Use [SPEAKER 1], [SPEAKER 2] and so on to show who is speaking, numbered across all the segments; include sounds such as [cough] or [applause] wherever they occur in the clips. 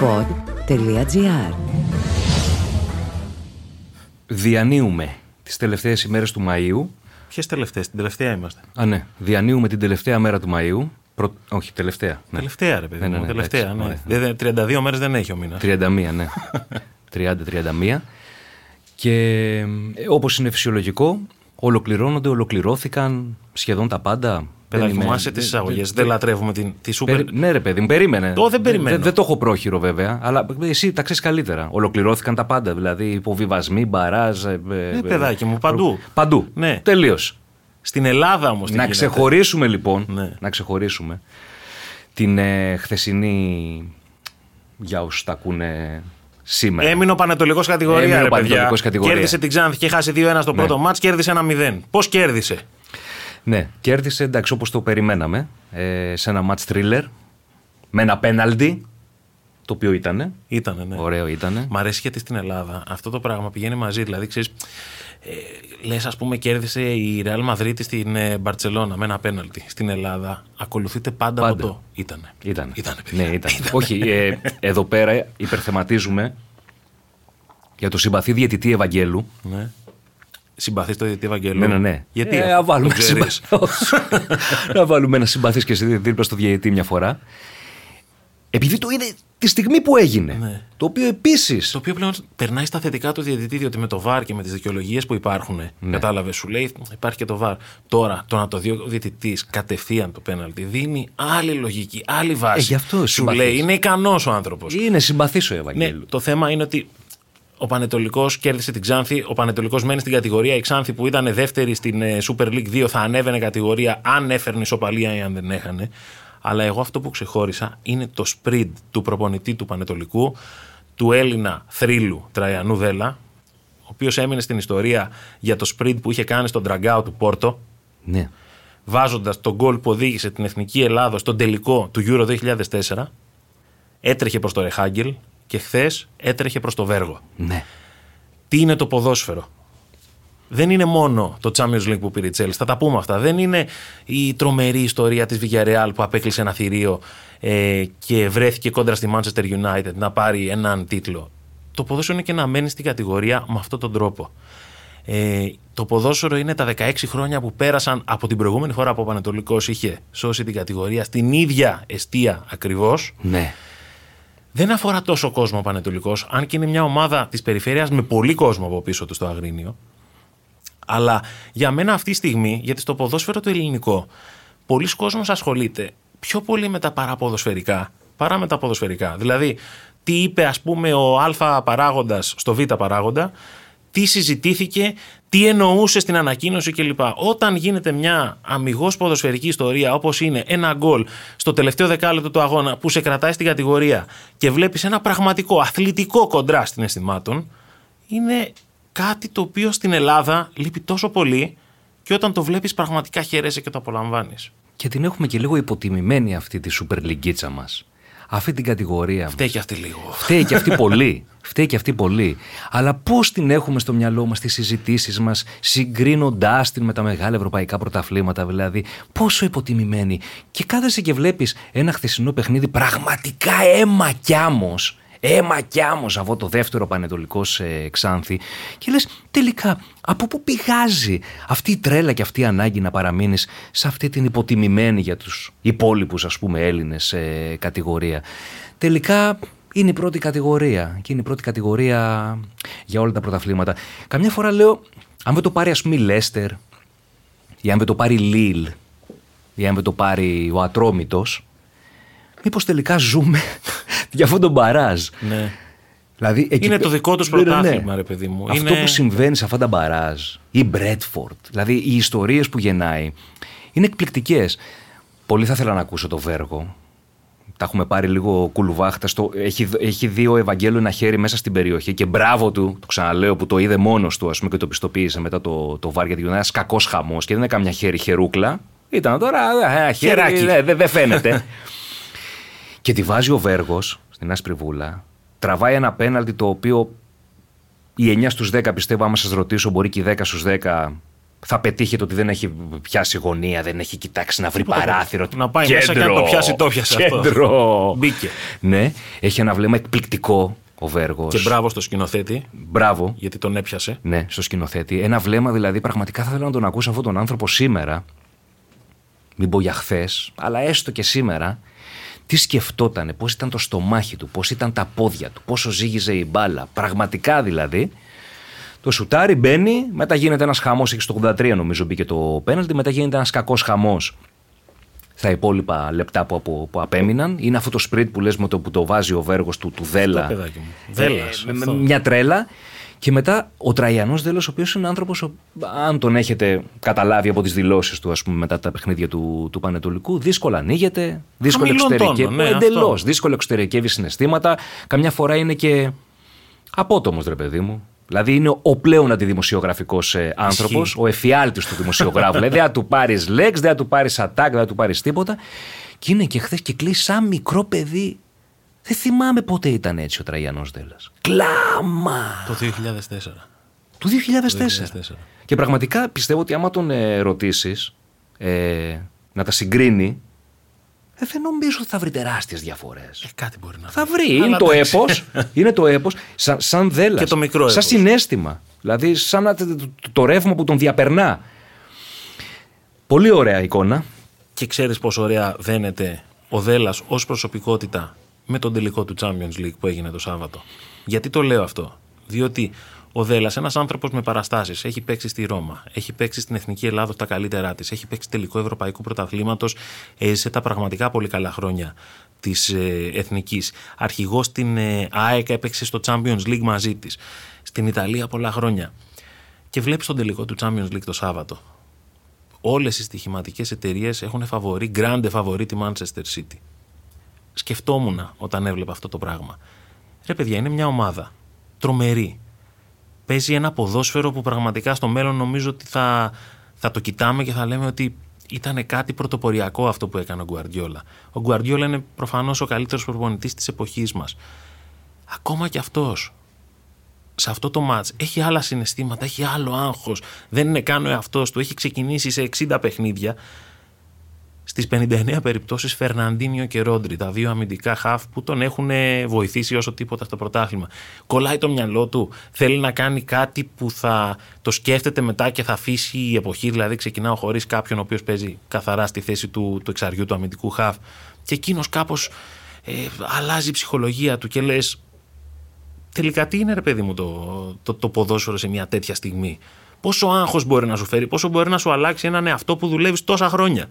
[SPEAKER 1] pod.gr
[SPEAKER 2] Διανύουμε τις τελευταίες ημέρες του Μαΐου.
[SPEAKER 3] Ποιες τελευταίες, την τελευταία είμαστε;
[SPEAKER 2] Α, ναι. Διανύουμε την τελευταία μέρα του Μαΐου. Προ... Όχι, τελευταία. Ναι.
[SPEAKER 3] Τελευταία, ρε παιδί.
[SPEAKER 2] Ναι, ναι,
[SPEAKER 3] μου,
[SPEAKER 2] ναι,
[SPEAKER 3] τελευταία,
[SPEAKER 2] εντάξει,
[SPEAKER 3] ναι.
[SPEAKER 2] ωραία.
[SPEAKER 3] Δεν- δεν- 32 μέρες δεν έχει ο μήνας.
[SPEAKER 2] 31, ναι. [laughs] 30-31. Και ε, όπως είναι φυσιολογικό, ολοκληρώνονται, ολοκληρώθηκαν σχεδόν τα πάντα.
[SPEAKER 3] Παιδάκι,
[SPEAKER 2] Δεν είμαι-
[SPEAKER 3] θυμάσαι τις
[SPEAKER 2] δεν-
[SPEAKER 3] εισαγωγές.
[SPEAKER 2] δεν-
[SPEAKER 3] Δεν λατρεύουμε την, τη σούπερ.
[SPEAKER 2] Περι- Ναι, ρε παιδί μου, περίμενε.
[SPEAKER 3] Το δεν περιμένω.
[SPEAKER 2] Δεν, το έχω πρόχειρο βέβαια, αλλά εσύ τα ξέρεις καλύτερα. Ολοκληρώθηκαν τα πάντα. Δηλαδή υποβιβασμοί, μπαράζ. Ε,
[SPEAKER 3] Ναι, παιδάκι μου, παντού.
[SPEAKER 2] Παντού.
[SPEAKER 3] Ναι.
[SPEAKER 2] Τελείως.
[SPEAKER 3] Στην Ελλάδα όμως.
[SPEAKER 2] Να ξεχωρίσουμε λοιπόν.
[SPEAKER 3] Ναι.
[SPEAKER 2] Να ξεχωρίσουμε την ε, χθεσινή. Για όσου τα ακούνε σήμερα.
[SPEAKER 3] Έμεινε ο Πανετολικός κατηγορία.
[SPEAKER 2] Έμεινε ο
[SPEAKER 3] ρε, παιδιά.
[SPEAKER 2] Πανετολικός κατηγορία.
[SPEAKER 3] Κέρδισε την Ξάνθη και χάσει 2-1 στο
[SPEAKER 2] Ναι.
[SPEAKER 3] πρώτο μάτς, κέρδισε ένα 0. Πώς κέρδισε;
[SPEAKER 2] Ναι, κέρδισε εντάξει όπως το περιμέναμε ε, σε ένα match thriller με ένα πέναλτι το οποίο ήτανε.
[SPEAKER 3] Ήτανε, ναι.
[SPEAKER 2] Ωραίο ήτανε.
[SPEAKER 3] Μ' αρέσει γιατί στην Ελλάδα αυτό το πράγμα πηγαίνει μαζί. Δηλαδή, ξέρεις, ε, λες, ας πούμε, κέρδισε η Real Madrid στην ε, Μπαρσελόνα με ένα πέναλτι. Στην Ελλάδα ακολουθείται πάντα,
[SPEAKER 2] Πάντα.
[SPEAKER 3] από το. Ήτανε.
[SPEAKER 2] Ήτανε.
[SPEAKER 3] Ήτανε, παιδιά.
[SPEAKER 2] ναι, ήταν. Όχι, ε, εδώ πέρα υπερθεματίζουμε [laughs] για το συμπαθή διαιτητή Ευαγγέλου.
[SPEAKER 3] Ναι. Συμπαθείς το διαιτητή Ευαγγελίου.
[SPEAKER 2] Ναι, ναι, ναι.
[SPEAKER 3] Γιατί;
[SPEAKER 2] Ε,
[SPEAKER 3] αυτό
[SPEAKER 2] να, βάλουμε
[SPEAKER 3] το ξέρεις.
[SPEAKER 2] συμπα- [laughs] να βάλουμε ένα συμπαθή και εσύ δίπλα στο διαιτητή μια φορά. Επειδή το είδε τη στιγμή που έγινε.
[SPEAKER 3] Ναι.
[SPEAKER 2] Το οποίο επίση.
[SPEAKER 3] Το οποίο πλέον περνάει στα θετικά του διαιτητή, διότι με το VAR και με τις δικαιολογίες που υπάρχουν,
[SPEAKER 2] Ναι.
[SPEAKER 3] κατάλαβες, σου λέει υπάρχει και το VAR. Τώρα, το να το δει ο διαιτητής κατευθείαν το πέναλτι δίνει άλλη λογική, άλλη βάση.
[SPEAKER 2] Ε, γι' αυτό
[SPEAKER 3] σου
[SPEAKER 2] συμπαθείς.
[SPEAKER 3] λέει είναι ικανός ο άνθρωπος.
[SPEAKER 2] Είναι συμπαθής ο
[SPEAKER 3] Ναι,
[SPEAKER 2] Ευαγγέλου.
[SPEAKER 3] το θέμα είναι ότι ο Πανετολικός κέρδισε την Ξάνθη. Ο Πανετολικός μένει στην κατηγορία. Η Ξάνθη που ήταν δεύτερη στην ε, Super League 2 θα ανέβαινε κατηγορία αν έφερνε ισοπαλία ή αν δεν έχανε. Αλλά εγώ αυτό που ξεχώρισα είναι το spread του προπονητή του Πανετολικού, του Έλληνα θρύλου Τραϊανού Δέλα, ο οποίος έμεινε στην ιστορία για το spread που είχε κάνει στον Τραγκάο του Πόρτο,
[SPEAKER 2] Ναι.
[SPEAKER 3] βάζοντας τον γκολ που οδήγησε την εθνική Ελλάδα στον τελικό του Euro 2004. Έτρεχε προς το Ρεχάγκελ και χθες έτρεχε προς το Βέργο.
[SPEAKER 2] Ναι.
[SPEAKER 3] Τι είναι το ποδόσφαιρο; Δεν είναι μόνο το Champions League που πήρε η Chelsea. Θα τα πούμε αυτά. Δεν είναι η τρομερή ιστορία της Villarreal που απέκλεισε ένα θηρίο ε, και βρέθηκε κόντρα στη Manchester United να πάρει έναν τίτλο. Το ποδόσφαιρο είναι και να μένει στην κατηγορία με αυτόν τον τρόπο. Ε, το ποδόσφαιρο είναι τα 16 χρόνια που πέρασαν από την προηγούμενη φορά που ο Πανετολικός είχε σώσει την κατηγορία στην ίδια αιστεία ακριβώς
[SPEAKER 2] Ναι.
[SPEAKER 3] Δεν αφορά τόσο κόσμο ο Πανετολικός, αν και είναι μια ομάδα της περιφέρειας με πολύ κόσμο από πίσω του στο Αγρίνιο. Αλλά για μένα αυτή τη στιγμή, γιατί στο ποδόσφαιρο το ελληνικό, πολλοί κόσμος ασχολείται πιο πολύ με τα παραποδοσφαιρικά παρά με τα ποδοσφαιρικά. Δηλαδή, τι είπε ας πούμε ο Α παράγοντας στο Β παράγοντα, τι συζητήθηκε, τι εννοούσε στην ανακοίνωση κλπ. Όταν γίνεται μια αμυγός ποδοσφαιρική ιστορία όπως είναι ένα γκολ στο τελευταίο δεκάλεπτο του αγώνα που σε κρατάει στην κατηγορία και βλέπεις ένα πραγματικό αθλητικό κοντρά στην αισθημάτων, είναι κάτι το οποίο στην Ελλάδα λείπει τόσο πολύ και όταν το βλέπεις πραγματικά χαίρεσαι και το απολαμβάνεις.
[SPEAKER 2] Και την έχουμε και λίγο υποτιμημένη αυτή τη σούπερ λιγκίτσα μας. Αυτή την κατηγορία μας.
[SPEAKER 3] Φταίει και αυτή λίγο.
[SPEAKER 2] Φταίει και αυτή [laughs] πολύ. Φταίει και αυτή πολύ. Αλλά πώς την έχουμε στο μυαλό μας τις συζητήσεις μας, συγκρίνοντάς την με τα μεγάλα ευρωπαϊκά πρωταθλήματα, δηλαδή. Πόσο υποτιμημένη. Και κάθεσαι και βλέπεις ένα χθεσινό παιχνίδι πραγματικά αίμα κι άμμος, Αίμα κι άμμος αυτό το δεύτερο πανετολικό σε Ξάνθη. Και λες, τελικά, από πού πηγάζει αυτή η τρέλα και αυτή η ανάγκη να παραμείνεις σε αυτή την υποτιμημένη για τους υπόλοιπους, ας πούμε, Έλληνες ε, κατηγορία; Τελικά είναι η πρώτη κατηγορία και είναι η πρώτη κατηγορία για όλα τα πρωταθλήματα. Καμιά φορά λέω, αν δεν το πάρει ας πούμε η Λέστερ ή αν δεν το πάρει η Λίλ ή αν δεν το πάρει ο Ατρόμητος, μήπως τελικά ζούμε για αυτόν τον μπαράζ.
[SPEAKER 3] Ναι.
[SPEAKER 2] Δηλαδή, εκεί
[SPEAKER 3] Είναι
[SPEAKER 2] πέ-
[SPEAKER 3] το δικό τους
[SPEAKER 2] Ναι, ναι, ναι.
[SPEAKER 3] πρωτάθλημα, ρε παιδί μου.
[SPEAKER 2] Αυτό
[SPEAKER 3] Είναι-
[SPEAKER 2] που συμβαίνει σε αυτά τα μπαράζ, η Μπρέτφορντ, δηλαδή οι ιστορίες που γεννάει, είναι εκπληκτικές. Πολύ θα ήθελα να ακούσω το Βέργο. Τα έχουμε πάρει λίγο κουλουβάχτας. Στο... Έχει, έχει δει ο Ευαγγέλου ένα χέρι μέσα στην περιοχή και μπράβο του, το ξαναλέω, που το είδε μόνος του ας πούμε, και το πιστοποίησε μετά το, το βάρ γιατί γινόταν ένας κακός χαμός και δεν είναι καμιά χέρι χερούκλα. Ήταν τώρα ε, χέρι,
[SPEAKER 3] Χεράκι.
[SPEAKER 2] δεν δεν- δεν φαίνεται. [laughs] και τη βάζει ο Βέργος στην άσπρη βούλα, τραβάει ένα πέναλτι το οποίο οι 9 στους 10 πιστεύω, άμα σας ρωτήσω, μπορεί και οι 10 στους 10 θα πετύχει το ότι δεν έχει πιάσει γωνία, δεν έχει κοιτάξει να βρει παράθυρο.
[SPEAKER 3] Να πάει μέσα και να το πιάσει, το πιάσει αυτό.
[SPEAKER 2] Κέντρο.
[SPEAKER 3] Μπήκε.
[SPEAKER 2] Ναι, έχει ένα βλέμμα εκπληκτικό ο Βέργος.
[SPEAKER 3] Και μπράβο στο σκηνοθέτη,
[SPEAKER 2] Μπράβο.
[SPEAKER 3] γιατί τον έπιασε.
[SPEAKER 2] Ναι, στο σκηνοθέτη. Ένα βλέμμα δηλαδή, πραγματικά θα ήθελα να τον ακούσω αυτόν τον άνθρωπο σήμερα. Μην πω για χθες, αλλά έστω και σήμερα. Τι σκεφτότανε, πώς ήταν το στομάχι του, πώς ήταν τα πόδια του, πόσο ζύγιζε η μπάλα. Πραγματικά δηλαδή. Το σουτάρι μπαίνει, μετά γίνεται ένας χαμός. Εκεί στο 83 νομίζω μπήκε το πέναλτι, μετά γίνεται ένας κακός χαμός στα υπόλοιπα λεπτά που, που, που απέμειναν. Είναι αυτό το σπριτ που λες με το που το βάζει ο Βέργος του, του Δέλα.
[SPEAKER 3] Αυτό, παιδάκι μου. Δέλλας,
[SPEAKER 2] Ε, με-
[SPEAKER 3] αυτό.
[SPEAKER 2] μια τρέλα. Και μετά ο Τραγιανό Δέλος, ο οποίος είναι άνθρωπος, αν τον έχετε καταλάβει από τις δηλώσεις του, ας πούμε, μετά τα παιχνίδια του, του Πανετολικού, δύσκολα ανοίγεται, δύσκολα
[SPEAKER 3] Χαμηλών
[SPEAKER 2] εξωτερικεύει.
[SPEAKER 3] τόνων, ναι,
[SPEAKER 2] Εντελώς.
[SPEAKER 3] αυτό.
[SPEAKER 2] Δύσκολα εξωτερικεύει συναισθήματα. Καμιά φορά είναι και απότομος, ρε παιδί μου. Δηλαδή είναι ο πλέον αντιδημοσιογραφικός άνθρωπο,
[SPEAKER 3] Ισχύει.
[SPEAKER 2] ο εφιάλτης του δημοσιογράφου. δηλαδή δεν θα του πάρεις legs, δεν θα του πάρεις attack, δεν θα του πάρεις τίποτα. Και είναι και χθες και κλείσει σαν μικρό παιδί. Δεν θυμάμαι πότε ήταν έτσι ο Τραγιανό Δέλλα. Κλάμα!
[SPEAKER 3] Το 2004.
[SPEAKER 2] Του 2004.
[SPEAKER 3] 2004.
[SPEAKER 2] Και πραγματικά πιστεύω ότι άμα τον ε, ρωτήσεις ε, να τα συγκρίνει, ε, δεν νομίζω ότι θα βρει τεράστιες διαφορές.
[SPEAKER 3] Ε, κάτι μπορεί να
[SPEAKER 2] Θα
[SPEAKER 3] βρει.
[SPEAKER 2] βρει.
[SPEAKER 3] Αλλά
[SPEAKER 2] Είναι το
[SPEAKER 3] εντάξει.
[SPEAKER 2] έπος. Είναι το έπος. Σαν, σαν δέλας.
[SPEAKER 3] Και το μικρό
[SPEAKER 2] Σαν
[SPEAKER 3] έπος.
[SPEAKER 2] συνέστημα. Δηλαδή σαν να- το, το, το ρεύμα που τον διαπερνά. Πολύ ωραία εικόνα.
[SPEAKER 3] Και ξέρεις πόσο ωραία δένεται ο Δέλλα ως προσωπικότητα με τον τελικό του Champions League που έγινε το Σάββατο. Γιατί το λέω αυτό; Διότι ο Δέλλα, ένας άνθρωπος με παραστάσεις, έχει παίξει στη Ρώμα, έχει παίξει στην Εθνική Ελλάδα τα καλύτερά της, έχει παίξει τελικό Ευρωπαϊκού Πρωταθλήματος, έζησε τα πραγματικά πολύ καλά χρόνια της ε, Εθνικής. Αρχηγός στην ε, ΑΕΚ έπαιξε στο Champions League μαζί της. Στην Ιταλία πολλά χρόνια. Και βλέπεις τον τελικό του Champions League το Σάββατο όλες οι στοιχηματικές εταιρείες έχουν φαβορή, grande φαβορή τη Manchester City. Σκεφτόμουν όταν έβλεπα αυτό το πράγμα. Ρε παιδιά, είναι μια ομάδα τρομερή. Παίζει ένα ποδόσφαιρο που πραγματικά στο μέλλον νομίζω ότι θα, θα το κοιτάμε και θα λέμε ότι ήταν κάτι πρωτοποριακό αυτό που έκανε ο Γκουαρδιόλα. Ο Γκουαρδιόλα είναι προφανώς ο καλύτερος προπονητής της εποχής μας. Ακόμα και αυτός σε αυτό το μάτς έχει άλλα συναισθήματα, έχει άλλο άγχος, δεν είναι καν ο εαυτός του, έχει ξεκινήσει σε 60 παιχνίδια. Στις 59 περιπτώσεις Φερναντίνιο και Ρόντρι, τα δύο αμυντικά χαφ που τον έχουν βοηθήσει όσο τίποτα στο πρωτάθλημα. Κολλάει το μυαλό του, θέλει να κάνει κάτι που θα το σκέφτεται μετά και θα αφήσει η εποχή, δηλαδή ξεκινάω χωρίς κάποιον ο οποίος παίζει καθαρά στη θέση του, του εξαριού του αμυντικού χαφ και εκείνος κάπως ε, αλλάζει η ψυχολογία του και λες τελικά τι είναι ρε παιδί μου το, το, το ποδόσφαιρο σε μια τέτοια στιγμή; Πόσο άγχος μπορεί να σου φέρει, πόσο μπορεί να σου αλλάξει έναν εαυτό που δουλεύεις τόσα χρόνια;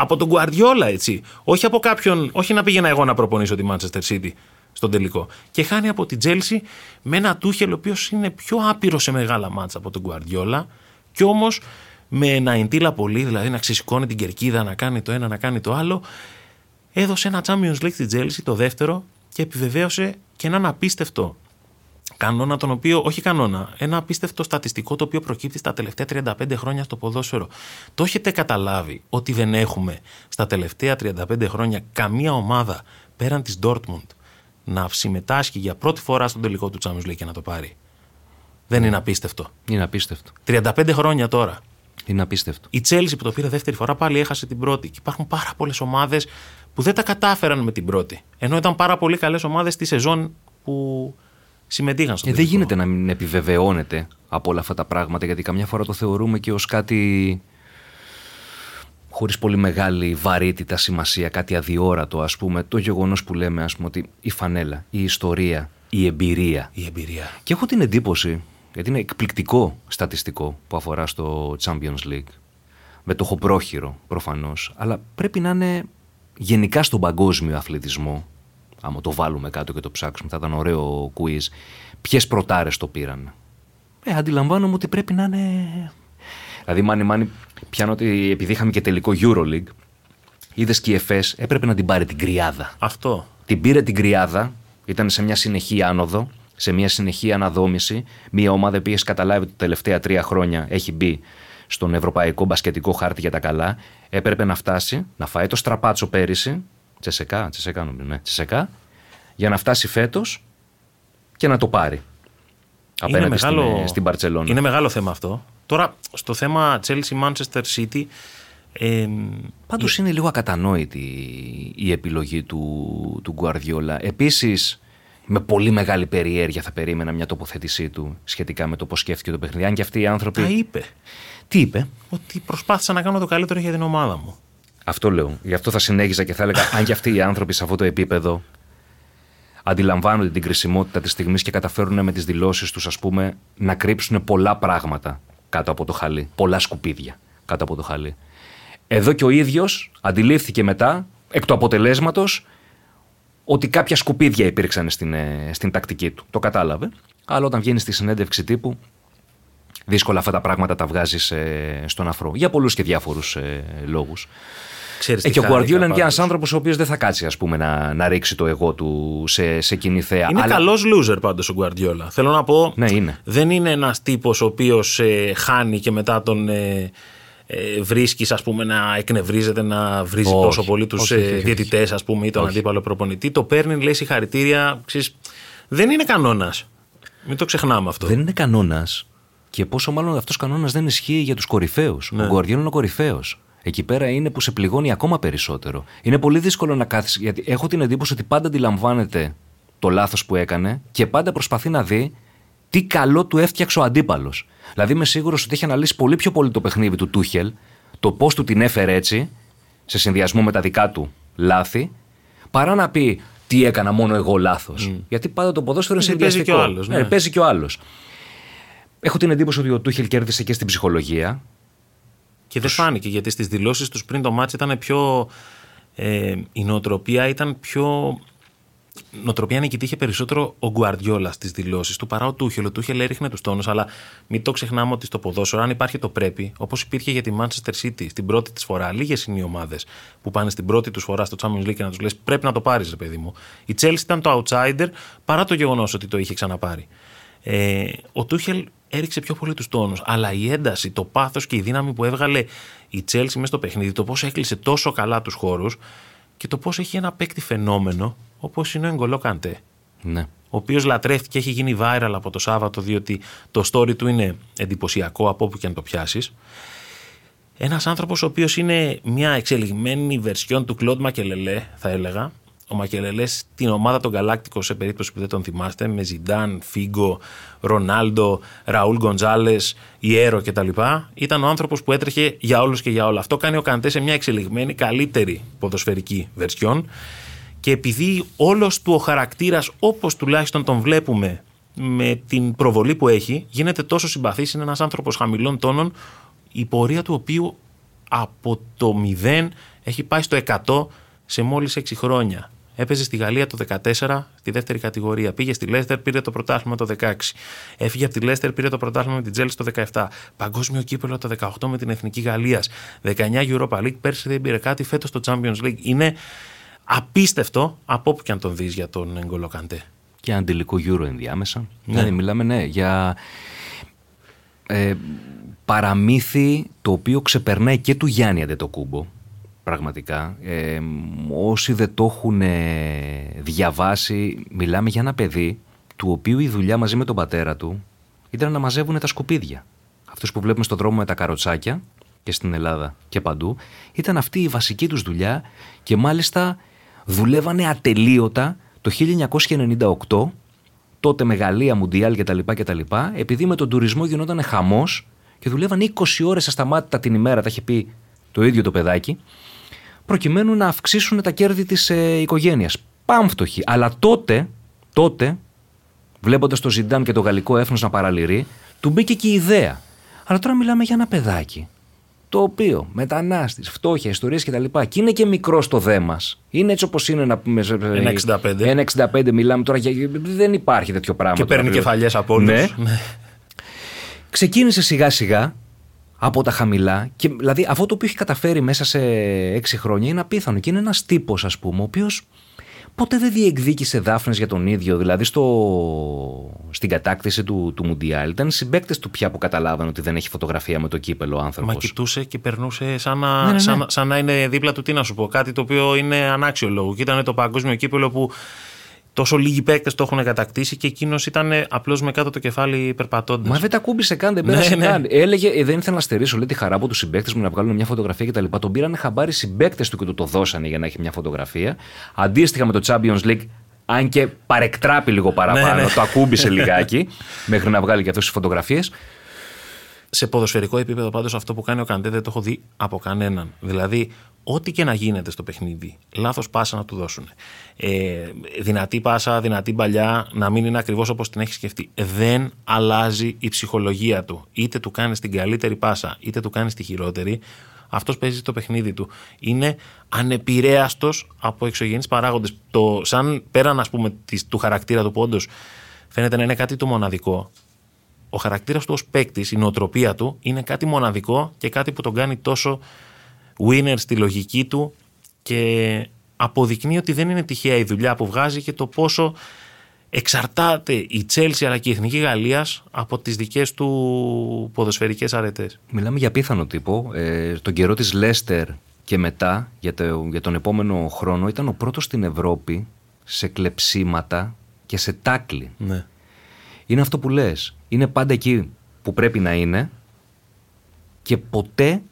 [SPEAKER 3] Από τον Guardiola έτσι. Όχι από κάποιον, όχι να πήγαινα εγώ να προπονήσω τη Manchester City στον τελικό. Και χάνει από την Chelsea με ένα Τούχελ ο οποίος είναι πιο άπειρος σε μεγάλα μάτσα από τον Guardiola και όμως με να εντύλα πολύ, δηλαδή να ξεσηκώνει την κερκίδα, να κάνει το ένα, να κάνει το άλλο, έδωσε ένα Champions League στην Chelsea, το δεύτερο, και επιβεβαίωσε και έναν απίστευτο κανόνα τον οποίο, όχι κανόνα, ένα απίστευτο στατιστικό το οποίο προκύπτει στα τελευταία 35 χρόνια στο ποδόσφαιρο. Το έχετε καταλάβει ότι δεν έχουμε στα τελευταία 35 χρόνια καμία ομάδα πέραν της Dortmund να συμμετάσχει για πρώτη φορά στον τελικό του Champions League και να το πάρει; Δεν είναι απίστευτο.
[SPEAKER 2] Είναι απίστευτο.
[SPEAKER 3] 35 χρόνια τώρα.
[SPEAKER 2] Είναι απίστευτο.
[SPEAKER 3] Η Chelsea που το πήρε δεύτερη φορά πάλι έχασε την πρώτη. Και υπάρχουν πάρα πολλές ομάδες που δεν τα κατάφεραν με την πρώτη. Ενώ ήταν πάρα πολύ καλές ομάδες τη σεζόν που συμμετείχαν στο
[SPEAKER 2] Ε, δεν
[SPEAKER 3] τελικό.
[SPEAKER 2] γίνεται να μην επιβεβαιώνεται από όλα αυτά τα πράγματα γιατί καμιά φορά το θεωρούμε και ως κάτι χωρίς πολύ μεγάλη βαρύτητα σημασία, κάτι αδιόρατο ας πούμε, το γεγονός που λέμε ας πούμε ότι η φανέλα, η ιστορία, η εμπειρία.
[SPEAKER 3] Η εμπειρία.
[SPEAKER 2] Και έχω την εντύπωση, γιατί είναι εκπληκτικό στατιστικό που αφορά στο Champions League, με το χοπρόχειρο προφανώς, αλλά πρέπει να είναι γενικά στον παγκόσμιο αθλητισμό, άμα το βάλουμε κάτω και το ψάξουμε, θα ήταν ωραίο quiz, ποιες προτάρες το πήραν; Ε, αντιλαμβάνομαι ότι πρέπει να είναι... Δηλαδή, μάνι μάνι, πιάνω ότι επειδή είχαμε και τελικό Euroleague, είδες και η ΕΦΕΣ έπρεπε να την πάρει την κρυάδα.
[SPEAKER 3] Αυτό.
[SPEAKER 2] Την πήρε την κρυάδα, ήταν σε μια συνεχή άνοδο, σε μια συνεχή αναδόμηση. Μια ομάδα που έχει καταλάβει ότι τα τελευταία τρία χρόνια έχει μπει στον ευρωπαϊκό μπασκετικό χάρτη για τα καλά. Έπρεπε να φτάσει, να φάει το στραπάτσο πέρυσι. Τσεσεκά, τσεσεκά νομίζω, ναι, τσεσεκά. Για να φτάσει φέτος και να το πάρει. Απέναντι στην, στην Μπαρτσελώνα.
[SPEAKER 3] είναι μεγάλο θέμα αυτό. Τώρα, στο θέμα Chelsea-Manchester City. Ε,
[SPEAKER 2] Πάντως είναι λίγο ακατανόητη η επιλογή του, του Guardiola. Επίσης, με πολύ μεγάλη περιέργεια θα περίμενα μια τοποθέτησή του σχετικά με το πώς σκέφτηκε το παιχνίδι. Αν και αυτοί οι άνθρωποι.
[SPEAKER 3] Τα είπε.
[SPEAKER 2] Τι είπε;
[SPEAKER 3] Ότι προσπάθησα να κάνω το καλύτερο για την ομάδα μου.
[SPEAKER 2] Αυτό λέω. Γι' αυτό θα συνέχιζα και θα έλεγα, αν και αυτοί οι άνθρωποι σε αυτό το επίπεδο αντιλαμβάνονται την κρισιμότητα της στιγμής και καταφέρουν με τις δηλώσεις τους, ας πούμε, να κρύψουν πολλά πράγματα κάτω από το χαλί. Πολλά σκουπίδια κάτω από το χαλί. Εδώ και ο ίδιος αντιλήφθηκε μετά, εκ του αποτελέσματος, ότι κάποια σκουπίδια υπήρξαν στην, ε, στην τακτική του. Το κατάλαβε. Αλλά όταν βγαίνει στη συνέντευξη τύπου, δύσκολα αυτά τα πράγματα τα βγάζεις ε, στον αφρό. Για πολλούς και διάφορους ε, λόγους.
[SPEAKER 3] Ξέρεις
[SPEAKER 2] Ε,
[SPEAKER 3] τι
[SPEAKER 2] και ο
[SPEAKER 3] χάρηκα
[SPEAKER 2] Γκουαρδιόλα είναι και ένας
[SPEAKER 3] πάντως.
[SPEAKER 2] άνθρωπος ο οποίος δεν θα κάτσει ας πούμε, να, να ρίξει το εγώ του σε, σε κοινή θέα.
[SPEAKER 3] Είναι
[SPEAKER 2] Αλλά-
[SPEAKER 3] καλός loser πάντως ο Γκουαρδιόλα. Θέλω να πω.
[SPEAKER 2] Ναι, είναι.
[SPEAKER 3] Δεν είναι ένας τύπος ο οποίος χάνει και μετά τον ε, ε, βρίσκεις, ας πούμε, να εκνευρίζεται, να βρίζει
[SPEAKER 2] Όχι,
[SPEAKER 3] τόσο πολύ τους
[SPEAKER 2] όχι, όχι, όχι.
[SPEAKER 3] διαιτητές, ας πούμε, ή τον
[SPEAKER 2] Όχι.
[SPEAKER 3] αντίπαλο προπονητή. Το παίρνει, λέει συγχαρητήρια. Ξέρεις, δεν είναι κανόνας. Μην το ξεχνάμε αυτό.
[SPEAKER 2] Δεν είναι κανόνας. Και πόσο μάλλον αυτός κανόνας δεν ισχύει για τους κορυφαίους.
[SPEAKER 3] Ναι.
[SPEAKER 2] Ο Γκουαρδιόλα είναι ο κορυφαίος. Εκεί πέρα είναι που σε πληγώνει ακόμα περισσότερο. Είναι πολύ δύσκολο να κάθεις. Γιατί έχω την εντύπωση ότι πάντα αντιλαμβάνεται το λάθος που έκανε και πάντα προσπαθεί να δει τι καλό του έφτιαξε ο αντίπαλος. Δηλαδή είμαι σίγουρος ότι έχει αναλύσει πολύ πιο πολύ το παιχνίδι του Τούχελ, το πώς του την έφερε έτσι, σε συνδυασμό με τα δικά του λάθη, παρά να πει τι έκανα μόνο εγώ λάθος. Γιατί πάντα το ποδόσφαιρο είναι
[SPEAKER 3] Γιατί παίζει
[SPEAKER 2] συνδυαστικό.
[SPEAKER 3] και ο άλλος, ναι.
[SPEAKER 2] παίζει και ο άλλος. Έχω την εντύπωση ότι ο Τούχελ κέρδισε και στην ψυχολογία.
[SPEAKER 3] Και δεν φάνηκε γιατί στις δηλώσεις τους πριν το μάτς ήταν πιο. Ε, η νοοτροπία ήταν πιο. Νοοτροπία νικητή είχε περισσότερο ο Γκουαρδιόλας στις δηλώσεις του παρά ο Τούχελ. Ο Τούχελ έριχνε τους τόνους, αλλά μην το ξεχνάμε ότι στο ποδόσφαιρο, αν υπάρχει το πρέπει, όπως υπήρχε για τη Manchester City στην πρώτη της φορά, λίγες είναι οι ομάδες που πάνε στην πρώτη τους φορά στο Champions League και να τους λες: Πρέπει να το πάρεις, ρε παιδί μου. Η Chelsea ήταν το outsider παρά το γεγονός ότι το είχε ξαναπάρει. Ε, ο Τούχελ έριξε πιο πολύ τους τόνους. Αλλά η ένταση, το πάθος και η δύναμη που έβγαλε η Chelsea μέσα στο παιχνίδι, το πώς έκλεισε τόσο καλά τους χώρους και το πώς έχει ένα παίκτη φαινόμενο όπως είναι ο Εγκολό Καντέ.
[SPEAKER 2] Ναι.
[SPEAKER 3] Ο οποίος λατρεύτηκε, έχει γίνει viral από το Σάββατο, διότι το story του είναι εντυπωσιακό από όπου και αν το πιάσεις. Ένας άνθρωπος ο οποίος είναι μια εξελιγμένη βερσιόν του Κλοντ Μακελελέ, θα έλεγα. Ο Μακελελές στην ομάδα των Γαλάκτικο, σε περίπτωση που δεν τον θυμάστε, με Ζιντάν, Φίγκο, Ρονάλντο, Ραούλ Γκοντζάλε, Ιέρο κτλ. Ήταν ο άνθρωπος που έτρεχε για όλους και για όλα. Αυτό κάνει ο Καντέ σε μια εξελιγμένη, καλύτερη ποδοσφαιρική βερσιόν. Και επειδή όλος του ο χαρακτήρας όπως τουλάχιστον τον βλέπουμε με την προβολή που έχει γίνεται τόσο συμπαθής, είναι ένας άνθρωπος χαμηλών τόνων η πορεία του οποίου από το 0 έχει πάει στο 100 σε μόλις 6 χρόνια. Έπαιζε στη Γαλλία το 14 στη δεύτερη κατηγορία. Πήγε στη Λέστερ, πήρε το πρωτάθλημα το 16. Έφυγε από τη Λέστερ, πήρε το πρωτάθλημα με την Τζέλση το 17. Παγκόσμιο κύπελο το 18 με την Εθνική Γαλλίας. 19 Europa League, πέρσι δεν πήρε κάτι, φέτος το Champions League. Είναι απίστευτο από όπου και αν τον δεις για τον Εγκολό Καντέ.
[SPEAKER 2] Και αντιλικό Euro ενδιάμεσα. Δηλαδή, μιλάμε ναι, για ε, παραμύθι το οποίο ξεπερνάει και του Γιάννη Αντετοκούμπο. Πραγματικά. Ε, όσοι δεν το έχουν ε, διαβάσει, μιλάμε για ένα παιδί του οποίου η δουλειά μαζί με τον πατέρα του ήταν να μαζεύουν τα σκουπίδια. Αυτούς που βλέπουμε στον δρόμο με τα καροτσάκια και στην Ελλάδα και παντού, ήταν αυτή η βασική τους δουλειά και μάλιστα δουλεύανε ατελείωτα το 1998 τότε με Γαλλία, Μουντιάλ κτλ. κτλ. Επειδή με τον τουρισμό γινόταν χαμός και δουλεύαν 20 ώρες ασταμάτητα την ημέρα, τα είχε πει το ίδιο το παιδάκι, προκειμένου να αυξήσουν τα κέρδη της ε, οικογένειας. Πάμφτωχοι. Αλλά τότε, τότε, βλέποντας το Ζιντάν και το γαλλικό έθνος να παραλυρεί, του μπήκε και η ιδέα. Αλλά τώρα μιλάμε για ένα παιδάκι. Το οποίο μετανάστης, φτώχεια, ιστορίες κτλ. Και, και είναι και μικρός στο δε μας. Είναι έτσι όπως είναι να πούμε.
[SPEAKER 3] Ένα 65.
[SPEAKER 2] Ένα 65 μιλάμε τώρα για. Δεν υπάρχει τέτοιο πράγμα.
[SPEAKER 3] Και
[SPEAKER 2] τώρα
[SPEAKER 3] παίρνει
[SPEAKER 2] πλέον.
[SPEAKER 3] κεφαλιές από όλους.
[SPEAKER 2] Ναι. Ξεκίνησε σιγά σιγά από τα χαμηλά. Και, δηλαδή αυτό το οποίο έχει καταφέρει μέσα σε έξι χρόνια είναι απίθανο. Και είναι ένας τύπος, ας πούμε, ο οποίος ποτέ δεν διεκδίκησε δάφνες για τον ίδιο. Δηλαδή στο... στην κατάκτηση του, του Μουντιάλ ήταν συμπαίκτες του πια που καταλάβανε ότι δεν έχει φωτογραφία με το κύπελο ο άνθρωπος.
[SPEAKER 3] Μα κοιτούσε και περνούσε σαν να,
[SPEAKER 2] Ναι, ναι, ναι.
[SPEAKER 3] Σαν, σαν να είναι δίπλα του, τι να σου πω, κάτι το οποίο είναι ανάξιο λόγο. Και ήταν το παγκόσμιο κύπελο που τόσο λίγοι παίκτες το έχουν κατακτήσει και εκείνος ήταν απλώς με κάτω το κεφάλι περπατώντας.
[SPEAKER 2] Μα δεν τα κούμπησε καν, δεν πέρασε ναι, καν. Ναι. Έλεγε, ε, δεν ήθελα να στερήσω λέει, τη χαρά από τους συμπαίκτες μου να βγάλουν μια φωτογραφία κτλ. Τον πήραν χαμπάρι συμπαίκτες του και του το δώσανε για να έχει μια φωτογραφία. Αντίστοιχα με το Champions League, αν και παρεκτράπει λίγο παραπάνω, ναι, ναι. το ακούμπησε [laughs] λιγάκι μέχρι να βγάλει και αυτό τις φωτογραφίες.
[SPEAKER 3] Σε ποδοσφαιρικό επίπεδο πάντως αυτό που κάνει ο Καντέ δεν το έχω δει από κανέναν. Δηλαδή ό,τι και να γίνεται στο παιχνίδι, λάθος πάσα να του δώσουν. Ε, δυνατή πάσα, δυνατή παλιά, να μην είναι ακριβώς όπως την έχει σκεφτεί. Δεν αλλάζει η ψυχολογία του. Είτε του κάνει την καλύτερη πάσα, είτε του κάνει τη χειρότερη. Αυτός παίζει το παιχνίδι του. Είναι ανεπηρέαστος από εξωγενείς παράγοντες. Σαν πέραν, ας πούμε, του χαρακτήρα του που φαίνεται να είναι κάτι το μοναδικό ο χαρακτήρας του ως παίκτη, η νοοτροπία του είναι κάτι μοναδικό και κάτι που τον κάνει τόσο winner στη λογική του και αποδεικνύει ότι δεν είναι τυχαία η δουλειά που βγάζει και το πόσο εξαρτάται η Τσέλσι αλλά και η Εθνική Γαλλίας από τις δικές του ποδοσφαιρικές αρετές.
[SPEAKER 2] Μιλάμε για πίθανο τύπο. Ε, τον καιρό της Λέστερ και μετά για, το, για τον επόμενο χρόνο ήταν ο πρώτος στην Ευρώπη σε κλεψίματα και σε τάκλι.
[SPEAKER 3] Ναι
[SPEAKER 2] είναι αυτό που λες. Είναι πάντα εκεί που πρέπει να είναι και ποτέ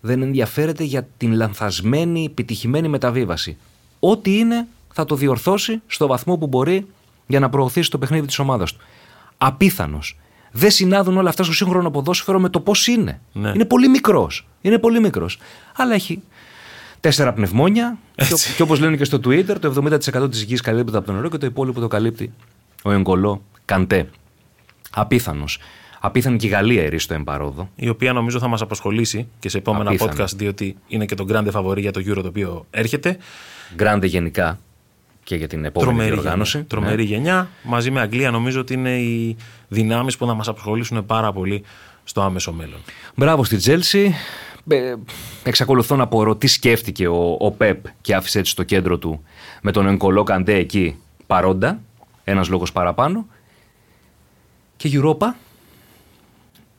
[SPEAKER 2] δεν ενδιαφέρεται για την λανθασμένη, επιτυχημένη μεταβίβαση. Ό,τι είναι θα το διορθώσει στο βαθμό που μπορεί για να προωθήσει το παιχνίδι της ομάδας του. Απίθανος. Δεν συνάδουν όλα αυτά στο σύγχρονο ποδόσφαιρο με το πώς είναι. Ναι. Είναι πολύ μικρός. Είναι πολύ μικρός. Αλλά έχει τέσσερα πνευμόνια. Και, και όπως λένε και στο Twitter, το 70% της γης καλύπτεται από το νερό και το υπόλοιπο το καλύπτει ο Εγκολό Καντέ. Απίθανος. Απίθανο και η Γαλλία ερεί στο εμπαρόδο.
[SPEAKER 3] Η οποία νομίζω θα μας απασχολήσει και σε επόμενα Απίθανο. podcast, διότι είναι και το grande favori για το Euro το οποίο έρχεται.
[SPEAKER 2] Grande γενικά και για την επόμενη τρομερή διοργάνωση.
[SPEAKER 3] Γενιά. Τρομερή ναι. γενιά. Μαζί με Αγγλία νομίζω ότι είναι οι δυνάμεις που θα μας απασχολήσουν πάρα πολύ στο άμεσο μέλλον.
[SPEAKER 2] Μπράβο στη Τζέλσι. Ε, εξακολουθώ να πω τι σκέφτηκε ο, ο Πεπ και άφησε έτσι στο κέντρο του με τον Εγκολό Καντέ εκεί παρόντα. Ένας λόγος παραπάνω. Και Europa.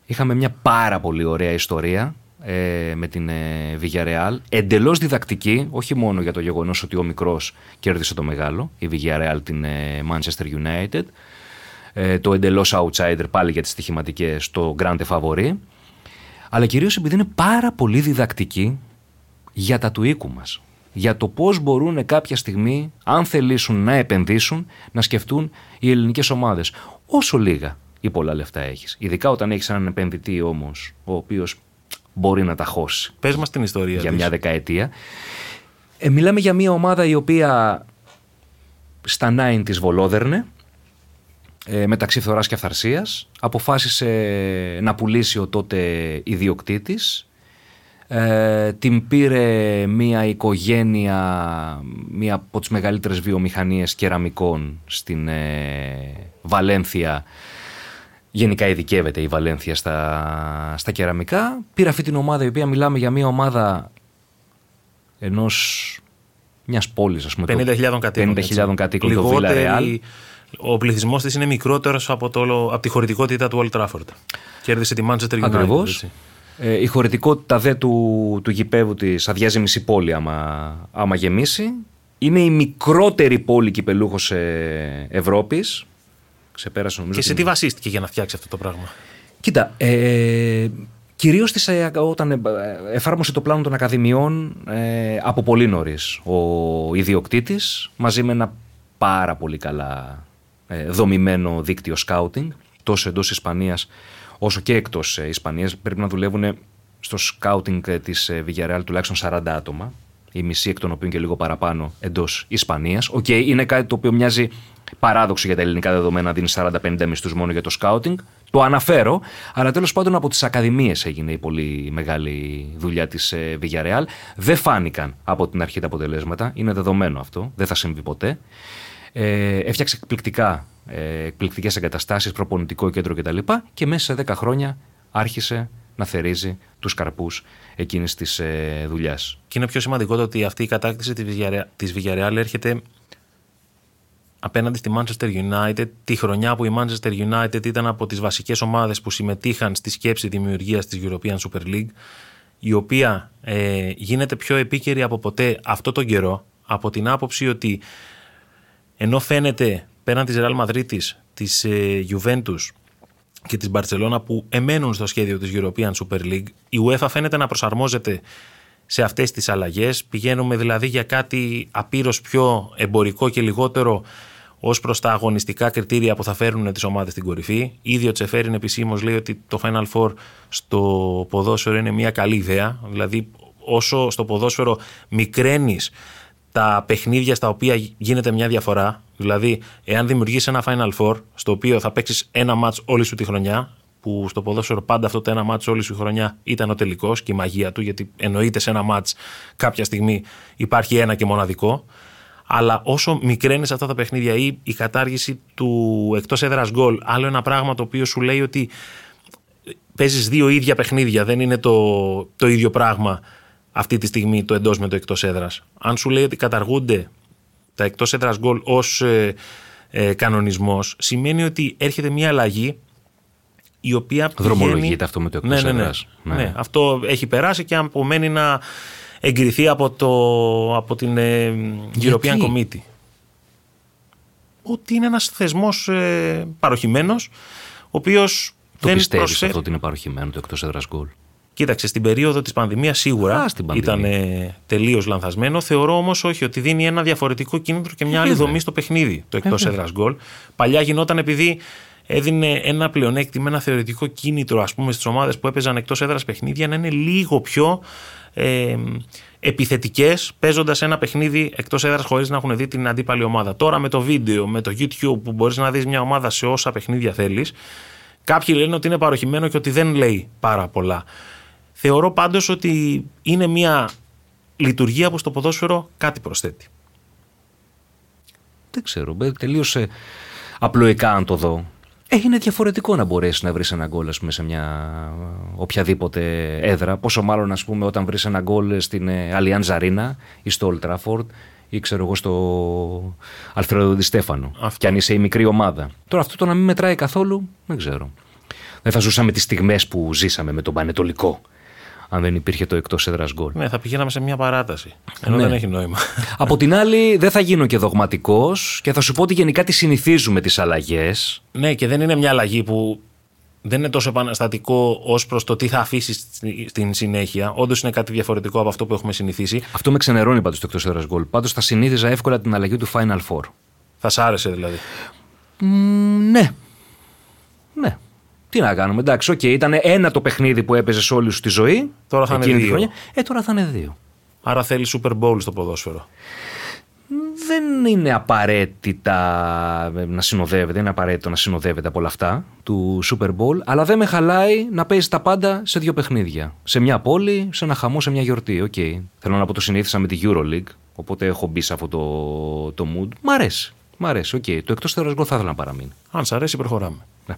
[SPEAKER 2] Είχαμε μια πάρα πολύ ωραία ιστορία ε, με την ε, Villarreal. Εντελώς διδακτική, όχι μόνο για το γεγονός ότι ο μικρός κέρδισε το μεγάλο, η Villarreal την ε, Manchester United, ε, το εντελώς outsider πάλι για τις στοιχηματικές, το Grande Favori, αλλά κυρίως επειδή είναι πάρα πολύ διδακτική για τα του οίκου μας. Για το πώς μπορούν κάποια στιγμή, αν θελήσουν να επενδύσουν, να σκεφτούν οι ελληνικές ομάδες. Όσο λίγα ή πολλά λεφτά έχεις. Ειδικά όταν έχεις έναν επενδυτή όμως, ο οποίος μπορεί να τα χώσει.
[SPEAKER 3] Πες μας την ιστορία.
[SPEAKER 2] Για μια δεκαετία. Ε, μιλάμε για μια ομάδα η οποία στα 9 της βολόδερνε ε, μεταξύ φθοράς και αυθαρσίας αποφάσισε να πουλήσει ο τότε ιδιοκτήτης ε, την πήρε μια οικογένεια μια από τις μεγαλύτερες βιομηχανίες κεραμικών στην ε, Βαλένθια Γενικά ειδικεύεται η Βαλένθια στα, στα κεραμικά. Πήρα αυτή την ομάδα η οποία μιλάμε για μια ομάδα ενός μιας πόλης, ας πούμε.
[SPEAKER 3] 50.000 κατοίκων.
[SPEAKER 2] 50.000 κατοίκων το Villarreal.
[SPEAKER 3] Ο πληθυσμός της είναι μικρότερος από, από τη χωρητικότητα του Old Trafford. Κέρδισε τη Manchester United. Ακριβώς.
[SPEAKER 2] Ε, η χωρητικότητα δε του, του γηπέδου της αδειάζει μισή πόλη άμα, άμα γεμίσει. Είναι η μικρότερη πόλη κυπελούχος ε, Ευρώπης
[SPEAKER 3] ξεπέρασε νομίζω. Και σε τι βασίστηκε για να φτιάξει αυτό το πράγμα;
[SPEAKER 2] Κοίτα, ε, Κυρίως ε, όταν ε, εφάρμοσε το πλάνο των Ακαδημιών ε, από πολύ νωρίς ο ιδιοκτήτης, μαζί με ένα πάρα πολύ καλά ε, δομημένο δίκτυο scouting, τόσο εντός Ισπανίας όσο και εκτός Ισπανίας. Πρέπει να δουλεύουν στο scouting της Villarreal τουλάχιστον 40 άτομα, η μισή εκ των οποίων και λίγο παραπάνω εντός Ισπανίας. OK, okay, είναι κάτι το οποίο μοιάζει παράδοξο για τα ελληνικά δεδομένα δίνει 40-50 μισθούς μόνο για το scouting. Το αναφέρω, αλλά τέλος πάντων από τις ακαδημίες έγινε η πολύ μεγάλη δουλειά της ε, Villarreal. Δεν φάνηκαν από την αρχή τα αποτελέσματα. Είναι δεδομένο αυτό. Δεν θα συμβεί ποτέ. Ε, έφτιαξε εκπληκτικά, ε, εκπληκτικές εγκαταστάσεις, προπονητικό κέντρο κτλ. Και μέσα σε 10 χρόνια άρχισε να θερίζει τους καρπούς εκείνης της ε, δουλειάς.
[SPEAKER 3] Και είναι πιο σημαντικό το ότι αυτή η κατάκτηση της Villarreal έρχεται απέναντι στη Manchester United τη χρονιά που η Manchester United ήταν από τις βασικές ομάδες που συμμετείχαν στη σκέψη δημιουργίας της European Super League η οποία ε, γίνεται πιο επίκαιρη από ποτέ αυτό τον καιρό από την άποψη ότι ενώ φαίνεται πέραν της Real Madrid, της ε, Juventus και της Barcelona που εμένουν στο σχέδιο της European Super League, η UEFA φαίνεται να προσαρμόζεται σε αυτές τις αλλαγές. Πηγαίνουμε δηλαδή για κάτι απείρως πιο εμπορικό και λιγότερο ως προς τα αγωνιστικά κριτήρια που θα φέρουν τις ομάδες στην κορυφή. Ήδη ο Τσεφέριν επισήμως λέει ότι το Final Four στο ποδόσφαιρο είναι μια καλή ιδέα. Δηλαδή όσο στο ποδόσφαιρο μικραίνεις τα παιχνίδια στα οποία γίνεται μια διαφορά, δηλαδή εάν δημιουργήσει ένα Final Four στο οποίο θα παίξεις ένα μάτς όλη σου τη χρονιά, που στο ποδόσφαιρο πάντα αυτό το ένα μάτς όλη σου χρονιά ήταν ο τελικός και η μαγεία του, γιατί εννοείται σε ένα μάτς κάποια στιγμή υπάρχει ένα και μοναδικό. Αλλά όσο μικραίνεις αυτά τα παιχνίδια ή η κατάργηση του εκτός έδρας γκολ, άλλο ένα πράγμα το οποίο σου λέει ότι παίζεις δύο ίδια παιχνίδια, δεν είναι το, το ίδιο πράγμα αυτή τη στιγμή το εντός με το εκτός έδρας. Αν σου λέει ότι καταργούνται τα εκτός έδρας γκολ ως ε, ε, κανονισμός, σημαίνει ότι έρχεται μια αλλαγή η οποία.
[SPEAKER 2] Δρομολογείται αυτό με το εκτός
[SPEAKER 3] ναι, ναι, ναι,
[SPEAKER 2] ναι.
[SPEAKER 3] ναι. Αυτό έχει περάσει και απομένει να εγκριθεί από, το, από την ε, European Committee. Ότι είναι ένας θεσμός ε, παροχημένος, ο οποίος
[SPEAKER 2] το
[SPEAKER 3] δεν
[SPEAKER 2] πιστεύεις
[SPEAKER 3] προσφέρει...
[SPEAKER 2] αυτό ότι είναι παροχημένο το εκτός έδρας γκολ;
[SPEAKER 3] Κοίταξε, στην περίοδο της πανδημίας σίγουρα
[SPEAKER 2] Α, στην πανδημία.
[SPEAKER 3] ήταν ε, τελείως λανθασμένο. Θεωρώ όμως όχι, ότι δίνει ένα διαφορετικό κίνητρο και μια άλλη
[SPEAKER 2] βέβαια.
[SPEAKER 3] δομή στο παιχνίδι το εκτός
[SPEAKER 2] Ε,
[SPEAKER 3] έδρας γκολ. Παλιά γινόταν επειδή έδινε ένα πλεονέκτημα, ένα θεωρητικό κίνητρο ας πούμε στις ομάδες που έπαιζαν εκτός έδρας παιχνίδια να είναι λίγο πιο ε, επιθετικές παίζοντας ένα παιχνίδι εκτός έδρας χωρίς να έχουν δει την αντίπαλη ομάδα. Τώρα με το βίντεο, με το YouTube που μπορείς να δεις μια ομάδα σε όσα παιχνίδια θέλεις κάποιοι λένε ότι είναι παροχημένο και ότι δεν λέει πάρα πολλά. Θεωρώ πάντως ότι είναι μια λειτουργία που στο ποδόσφαιρο κάτι προσθέτει.
[SPEAKER 2] Δεν ξέρω, τελείω απλοϊκά αν το δω. Ε, είναι διαφορετικό να μπορέσεις να βρεις ένα γκολ ας πούμε, σε μια οποιαδήποτε έδρα. Πόσο μάλλον ας πούμε, όταν βρεις ένα γκολ στην ε, Allianz Arena ή στο Old Trafford ή ξέρω εγώ στο Αλφρέδο Ντι Στέφανο.
[SPEAKER 3] Αυτό.
[SPEAKER 2] Και αν είσαι η μικρή ομάδα. Τώρα αυτό το να μην μετράει καθόλου, δεν ξέρω. Δεν θα ζούσαμε τις στιγμές που ζήσαμε με τον Πανετολικό. Αν δεν υπήρχε το εκτός έδρας γκολ.
[SPEAKER 3] Ναι, θα πηγαίναμε σε μια παράταση. Ενώ
[SPEAKER 2] Ναι.
[SPEAKER 3] δεν έχει νόημα.
[SPEAKER 2] Από την άλλη, δεν θα γίνω και δογματικός και θα σου πω ότι γενικά τις συνηθίζουμε τις αλλαγές.
[SPEAKER 3] ναι, και δεν είναι μια αλλαγή που δεν είναι τόσο επαναστατικό ως προς το τι θα αφήσεις στην συνέχεια. Όντως είναι κάτι διαφορετικό από αυτό που έχουμε συνηθίσει.
[SPEAKER 2] Αυτό με ξενερώνει πάντως το εκτός έδρας γκολ. Πάντως θα συνήθιζα εύκολα την αλλαγή του Final Four.
[SPEAKER 3] Θα σ' άρεσε δηλαδή.
[SPEAKER 2] Μ, ναι. Ναι. Τι να κάνουμε, εντάξει, οκ, ήταν ένα το παιχνίδι που έπαιζες όλη σου τη ζωή.
[SPEAKER 3] Τώρα θα είναι
[SPEAKER 2] εκείνη τη
[SPEAKER 3] δύο.
[SPEAKER 2] χρονιά. Ε, τώρα θα είναι δύο.
[SPEAKER 3] Άρα θέλει Super Bowl στο ποδόσφαιρο.
[SPEAKER 2] Δεν είναι απαραίτητα να συνοδεύεται, δεν είναι απαραίτητο να συνοδεύεται από όλα αυτά του Super Bowl, αλλά δεν με χαλάει να παίζει τα πάντα σε δύο παιχνίδια. Σε μια πόλη, σε ένα χαμό, σε μια γιορτή. Οκ. Θέλω να πω το συνήθισα με τη Euroleague, οπότε έχω μπει σε αυτό το, το mood. Μ' αρέσει. Μ' αρέσει, οκ. Το εκτός έδρα γκολ θα ήθελα να παραμείνει.
[SPEAKER 3] Αν σ' αρέσει, προχωράμε.
[SPEAKER 2] Ναι.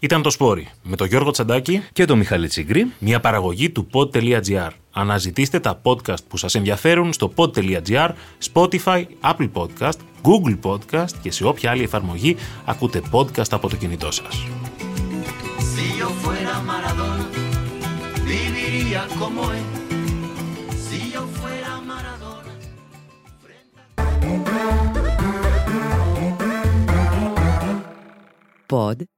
[SPEAKER 3] Ήταν το Σπόρι με τον Γιώργο Τσαντάκη,
[SPEAKER 2] Και το Μιχαλή Τσιγκρή.
[SPEAKER 3] μια παραγωγή του pod.gr. Αναζητήστε τα podcast που σας ενδιαφέρουν στο pod.gr, Spotify, Apple Podcast, Google Podcast και σε όποια άλλη εφαρμογή ακούτε podcast από το κινητό σας.
[SPEAKER 1] Si